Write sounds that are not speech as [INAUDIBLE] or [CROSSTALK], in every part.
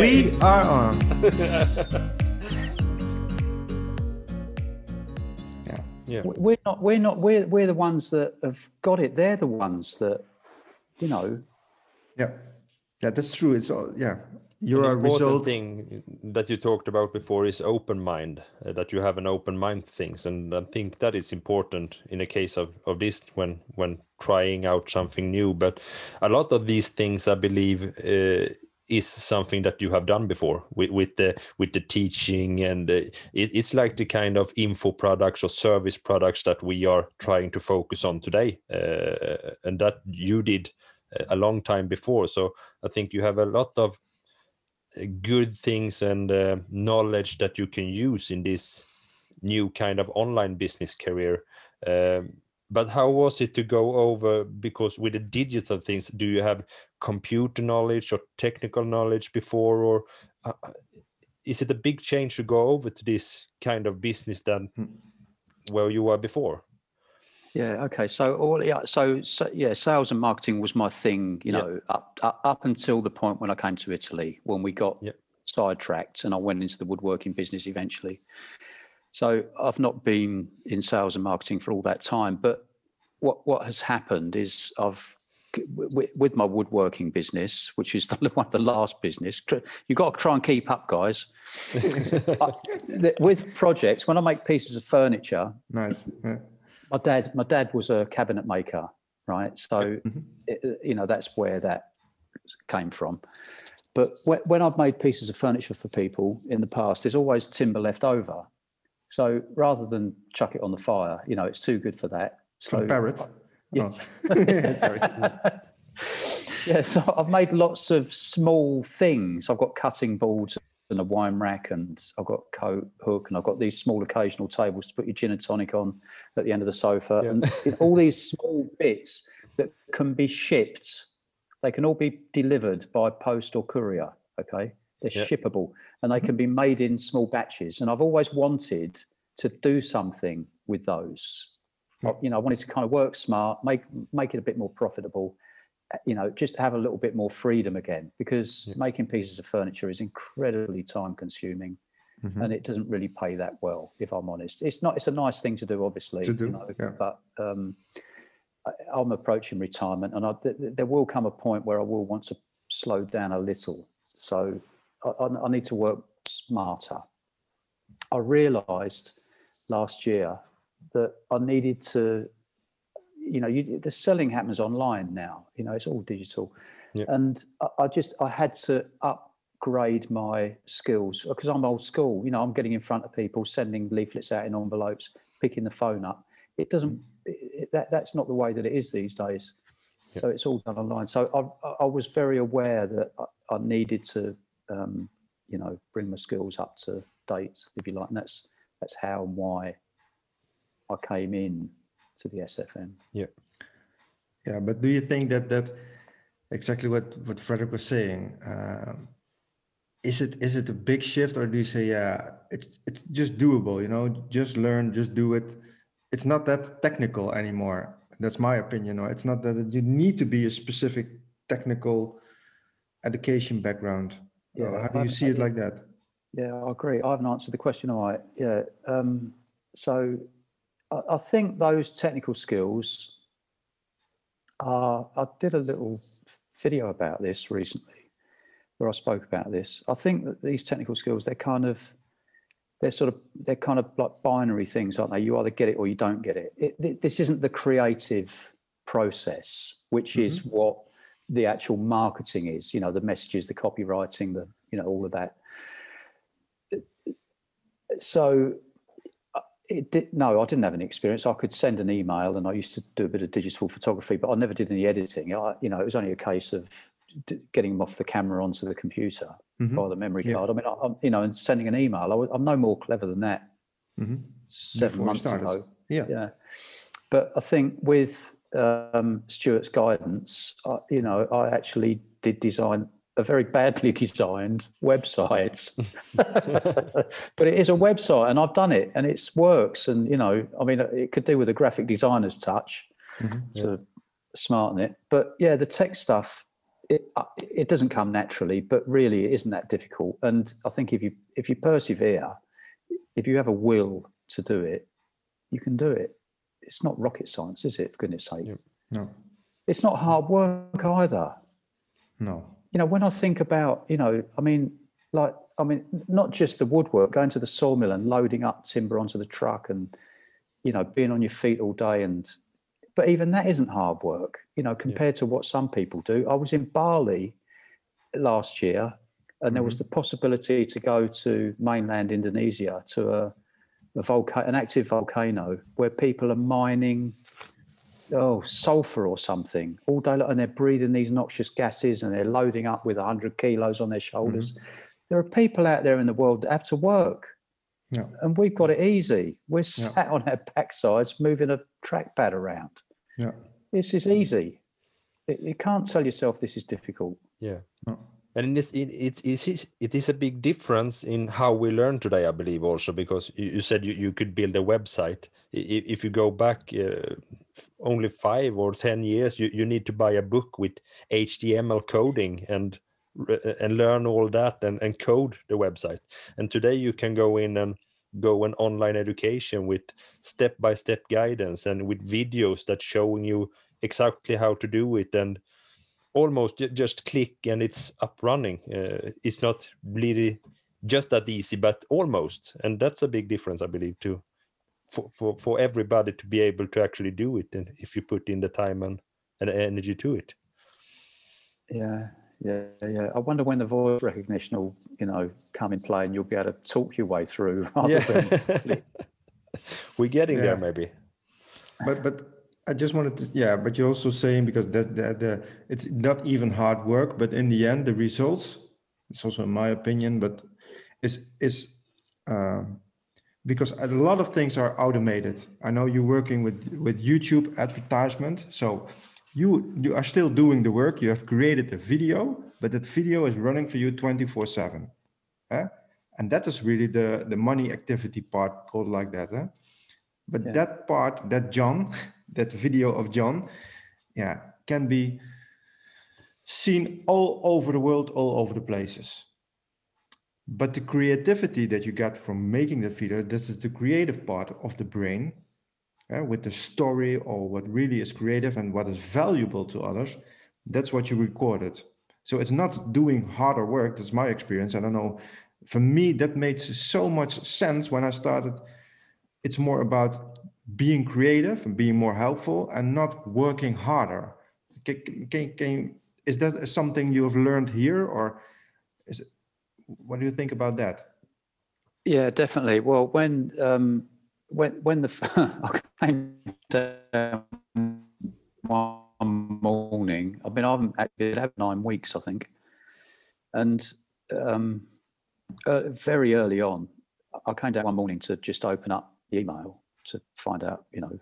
We are on. [LAUGHS] yeah. Yeah. We- We're not. We're not. We're we're the ones that have got it. They're the ones that, you know. Yeah. Yeah, that's true. It's all, yeah. You're An a important result. thing that you talked about before is open mind uh, that you have an open mind things and i think that is important in a case of, of this when when trying out something new but a lot of these things i believe uh, is something that you have done before with, with the with the teaching and uh, it, it's like the kind of info products or service products that we are trying to focus on today uh, and that you did uh, a long time before so i think you have a lot of uh, good things and uh, knowledge that you can use in this new kind of online business career. Um, but how was it to go over? Because with the digital things, do you have computer knowledge or technical knowledge before, or uh, is it a big change to go over to this kind of business than Hmm. where you were before? Yeah. Okay. So all. Yeah. So, so yeah. Sales and marketing was my thing. You Yeah. know, up, up up until the point when I came to Italy, when we got Yeah. sidetracked, and I went into the woodworking business eventually. So I've not been in sales and marketing for all that time. But what what has happened is I've with, my woodworking business, which is [LAUGHS] the, one of the last business, you've got to try and keep up, guys. [LAUGHS] I- with projects, when I make pieces of furniture, Nice. Yeah. my dad my dad was a cabinet maker right so Mhm. it, you know that's where that came from but when i've made pieces of furniture for people in the past there's always timber left over so rather than chuck it on the fire you know it's too good for that so From Parrot. Oh. Yes. Oh. [LAUGHS] [LAUGHS] Sorry. yeah, so I've made lots of small things. I've got cutting boards and a wine rack, and I've got coat hook, and I've got these small occasional tables to put your gin and tonic on at the end of the sofa, Yeah. and all these small bits that can be shipped. They can all be delivered by post or courier. Okay, they're Yeah. shippable, and they can be made in small batches. And I've always wanted to do something with those. You know, I wanted to kind of work smart, make make it a bit more profitable. uh, You know, just have a little bit more freedom again, because Yeah. making pieces of furniture is incredibly time consuming, Mhm. and it doesn't really pay that well. If I'm honest, it's not. It's a nice thing to do, obviously. To do, you know, yeah. but um, I, I'm approaching retirement, and I, th- th- there will come a point where I will want to slow down a little. So I, I, need to work smarter. I realised last year that I needed to, you know, you, the selling happens online now. You know, it's all digital, Yeah. and I, I just I had to upgrade my skills because I'm old school. You know, I'm getting in front of people, sending leaflets out in envelopes, picking the phone up. It doesn't. It, that that's not the way that it is these days. Yeah. So it's all done online. So I, I- I was very aware that I, I needed to, um, you know, bring my skills up to date, if you like. And that's that's how and why I came in to the SFM. Yeah, yeah. but do you think that that exactly what what Frederick was saying? Um, is it is it a big shift, or do you say, yeah, it's it's just doable? You know, just learn, just do it. It's not that technical anymore. That's my opinion. Or it's not that you need to be a specific technical education background. Uh, Yeah, how do you see it like that? Yeah, I agree. I haven't answered the question, all right. Yeah. Um, so I, I think those technical skills are, I did a little video about this recently where I spoke about this. I think that these technical skills, they're kind of, they're sort of, they're kind of like binary things, aren't they? You either get it or you don't get it. it this isn't the creative process, which is what the actual marketing is, you know, the messages, the copywriting, the, you know, all of that so uh, it did, no, I didn't have any experience. I could send an email, and I used to do a bit of digital photography, but I never did any editing. I, you know, it was only a case of getting them off the camera onto the computer Mhm. via the memory Yeah. card. I mean, I, I'm, you know, and sending an email. I, i'm no more clever than that Mhm. seven Before months ago. Yeah. Yeah, but I think with um, Stuart's guidance, I, you know, I actually did design a very badly designed [LAUGHS] website, [LAUGHS] but it is a website, and I've done it, and it works. And you know, I mean, it could do with a graphic designer's touch Mhm. to smarten it. But yeah, the tech stuff, it uh, it doesn't come naturally, but really it isn't that difficult. And I think if you if you persevere, if you have a will to do it, you can do it. It's not rocket science, is it? For goodness sake, Yeah. No, it's not hard work either. no. You know, when I think about, you know, I mean, like, I mean, not just the woodwork, going to the sawmill and loading up timber onto the truck and, you know, being on your feet all day and but even that isn't hard work, you know, compared to what some people do. I was in Bali last year and there was mm-hmm. the possibility to go to mainland Indonesia to a, a volcano, an active volcano where people are mining oh sulfur or something all day long, and they're breathing these noxious gases and they're loading up with 100 kilos on their shoulders there are people out there in the world that have to work Yeah. and we've got it easy we're sat on our backsides moving a trackpad around Yeah. this is easy it, you can't tell yourself this is difficult Yeah. No. And in this, it, it, it, is, it is a big difference in how we learn today, I believe, also, because you, you said you, you could build a website. I- i- If you go back uh, f- only five or 10 years, you, you need to buy a book with HTML coding and uh, and learn all that and, and code the website. And today you can go in and go an online education with step-by-step guidance and with videos that showing you exactly how to do it and almost just click and it's up running. Uh, it's not really just that easy, but almost, and that's a big difference, I believe, too, for for for everybody to be able to actually do it, and if you put in the time and and energy to it. yeah yeah yeah i wonder when the voice recognition will you know come in play and you'll be able to talk your way through [LAUGHS] rather than. [LAUGHS] We're getting Yeah. there, maybe. But but I just wanted to yeah. But you're also saying because that the, the it's not even hard work, but in the end the results. It's also in my opinion, but is is um, because a lot of things are automated. I know you're working with with YouTube advertisement, so you you are still doing the work. You have created a video, but that video is running for you 24 seven. eh? And that is really the the money activity part called like that. eh? But Yeah. that part, that John, [LAUGHS] that video of John, yeah, can be seen all over the world, all over the places. But the creativity that you get from making that video, this is the creative part of the brain, eh, with the story or what really is creative and what is valuable to others. That's what you recorded. So it's not doing harder work. That's my experience. I don't know. For me, that makes so much sense when I started it's more about being creative and being more helpful and not working harder. Can, can, can, is that something you have learned here or is it, what do you think about that? Yeah, definitely. Well, when um, when when the [LAUGHS] I came down one morning, I mean, I haven't actually had nine weeks, I think, and um, uh, very early on, I came down one morning to just open up the email to find out, you know,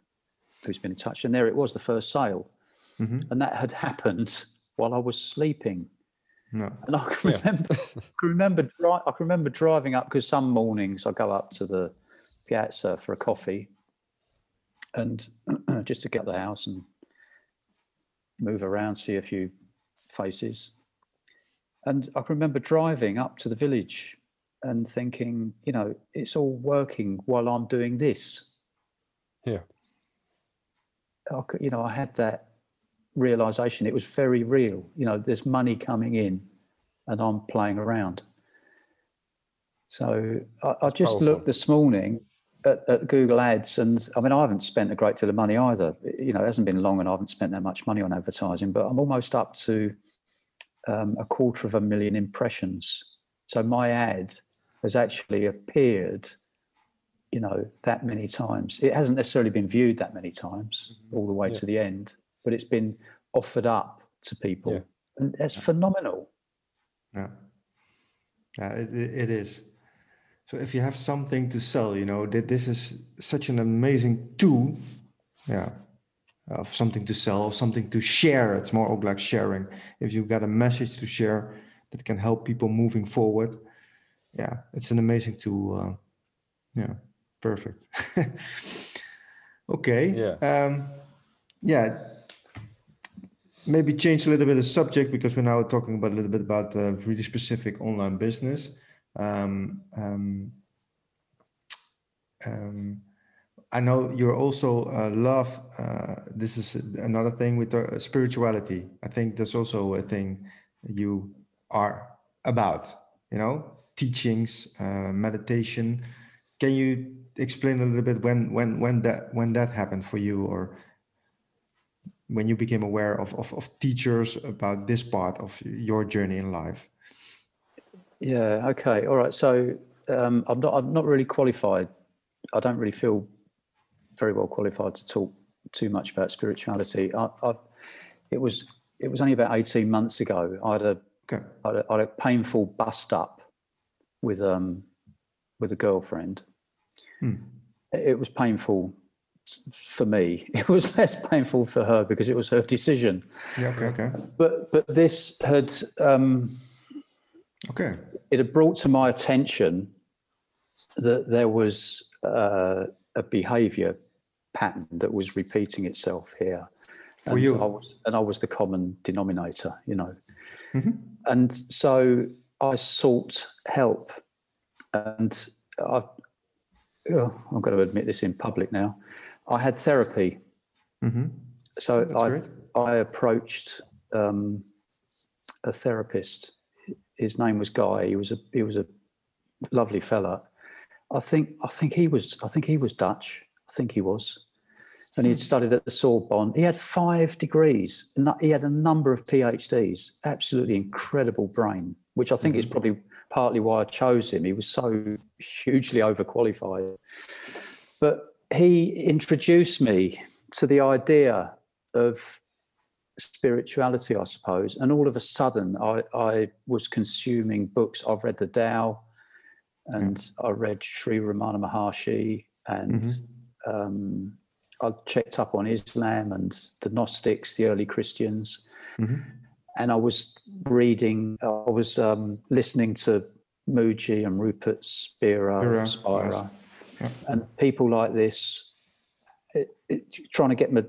who's been in touch, and there it was, the first sale, Mhm. and that had happened while I was sleeping. No. And I can Yeah. remember, I can remember, dri- I can remember driving up because some mornings I go up to the piazza for a coffee, and [CLEARS THROAT] just to get the house and move around, see a few faces. And I can remember driving up to the village and thinking, you know, it's all working while I'm doing this. Yeah. I could, you know, I had that realization. It was very real. You know, there's money coming in, and I'm playing around. So I, I just powerful. looked this morning at, at Google Ads, and I mean, I haven't spent a great deal of money either. You know, it hasn't been long, and I haven't spent that much money on advertising, but I'm almost up to um, a quarter of a million impressions. So my ad has actually appeared, you know, that many times. It hasn't necessarily been viewed that many times all the way Yeah. to the end, but it's been offered up to people, Yeah. and that's phenomenal. Yeah. Yeah, it, it it is. So if you have something to sell, you know, that this is such an amazing tool. Yeah. Of something to sell, of something to share. It's more of like sharing. If you've got a message to share that can help people moving forward. Yeah, it's an amazing tool. Uh, yeah, perfect. [LAUGHS] okay. Yeah. Um, yeah. Maybe change a little bit of subject because we're now talking about a little bit about uh, really specific online business. Um, um, um, I know you're also uh, love. Uh, this is another thing with uh, spirituality. I think that's also a thing you are about. You know, teachings, uh, meditation. Can you explain a little bit when when when that when that happened for you, or when you became aware of of, of teachers about this part of your journey in life? Yeah. Okay. All right. So um, I'm not. I'm not really qualified. I don't really feel very well qualified to talk too much about spirituality. I, I, it was it was only about eighteen months ago. I had a, okay. I had a, I had a painful bust up with um with a girlfriend. Hmm. It was painful for me. [LAUGHS] It was less painful for her because it was her decision. Yeah. Okay. Okay. But but this had um, okay. It had brought to my attention that there was uh, a behaviour pattern that was repeating itself here. For and you. I was, and I was the common denominator, you know. Mhm. And so I sought help, and I, oh, I'm going to admit this in public now. I had therapy, hmm so That's I. I approached um, a therapist. His name was Guy. He was a he was a lovely fella. I think I think he was I think he was Dutch. I think he was, and he'd studied at the Sorbonne. He had five degrees. He had a number of PhDs. Absolutely incredible brain, which I think is probably partly why I chose him. He was so hugely overqualified. But he introduced me to the idea of spirituality, I suppose. And all of a sudden, I, I was consuming books. I've read the Tao, and I read Sri Ramana Maharshi, and um, I checked up on Islam and the Gnostics, the early Christians, Mhm. and I was reading. I was um, listening to Mooji and Rupert Spira, Spira, Spira, yes. Yeah. and people like this, it, it, trying to get my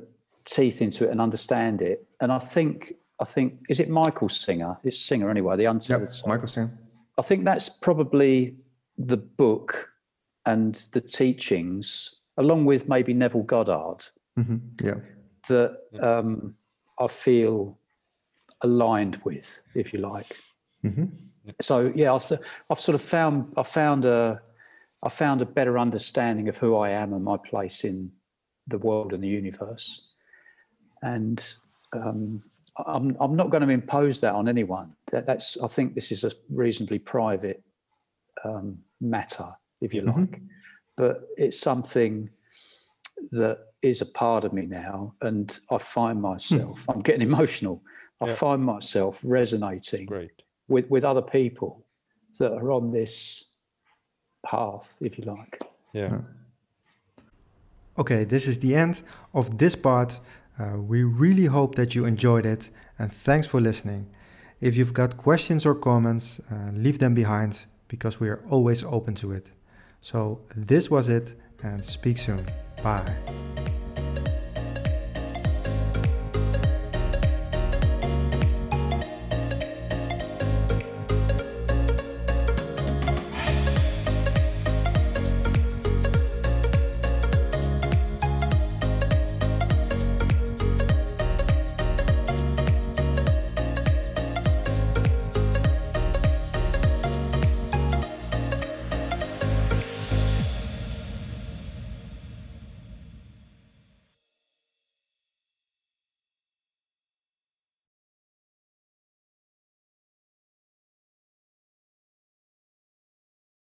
teeth into it and understand it. And I think, I think, is it Michael Singer? It's Singer anyway. The Untethered Yep. Michael Singer. I think that's probably the book and the teachings, along with maybe Neville Goddard, hmm Yeah. that um, I feel aligned with, if you like. hmm So yeah, I've, I've sort of found I found a I found a better understanding of who I am and my place in the world and the universe, and um, I'm I'm not going to impose that on anyone. That, that's I think this is a reasonably private um, matter, if you Mhm. like, but it's something that is a part of me now, and I find myself I'm getting emotional. I Yeah. find myself resonating Great. with with other people that are on this path, if you like. Yeah. Okay, this is the end of this part. Uh, we really hope that you enjoyed it and thanks for listening. If you've got questions or comments, uh, leave them behind because we are always open to it. So, this was it and speak soon. Bye.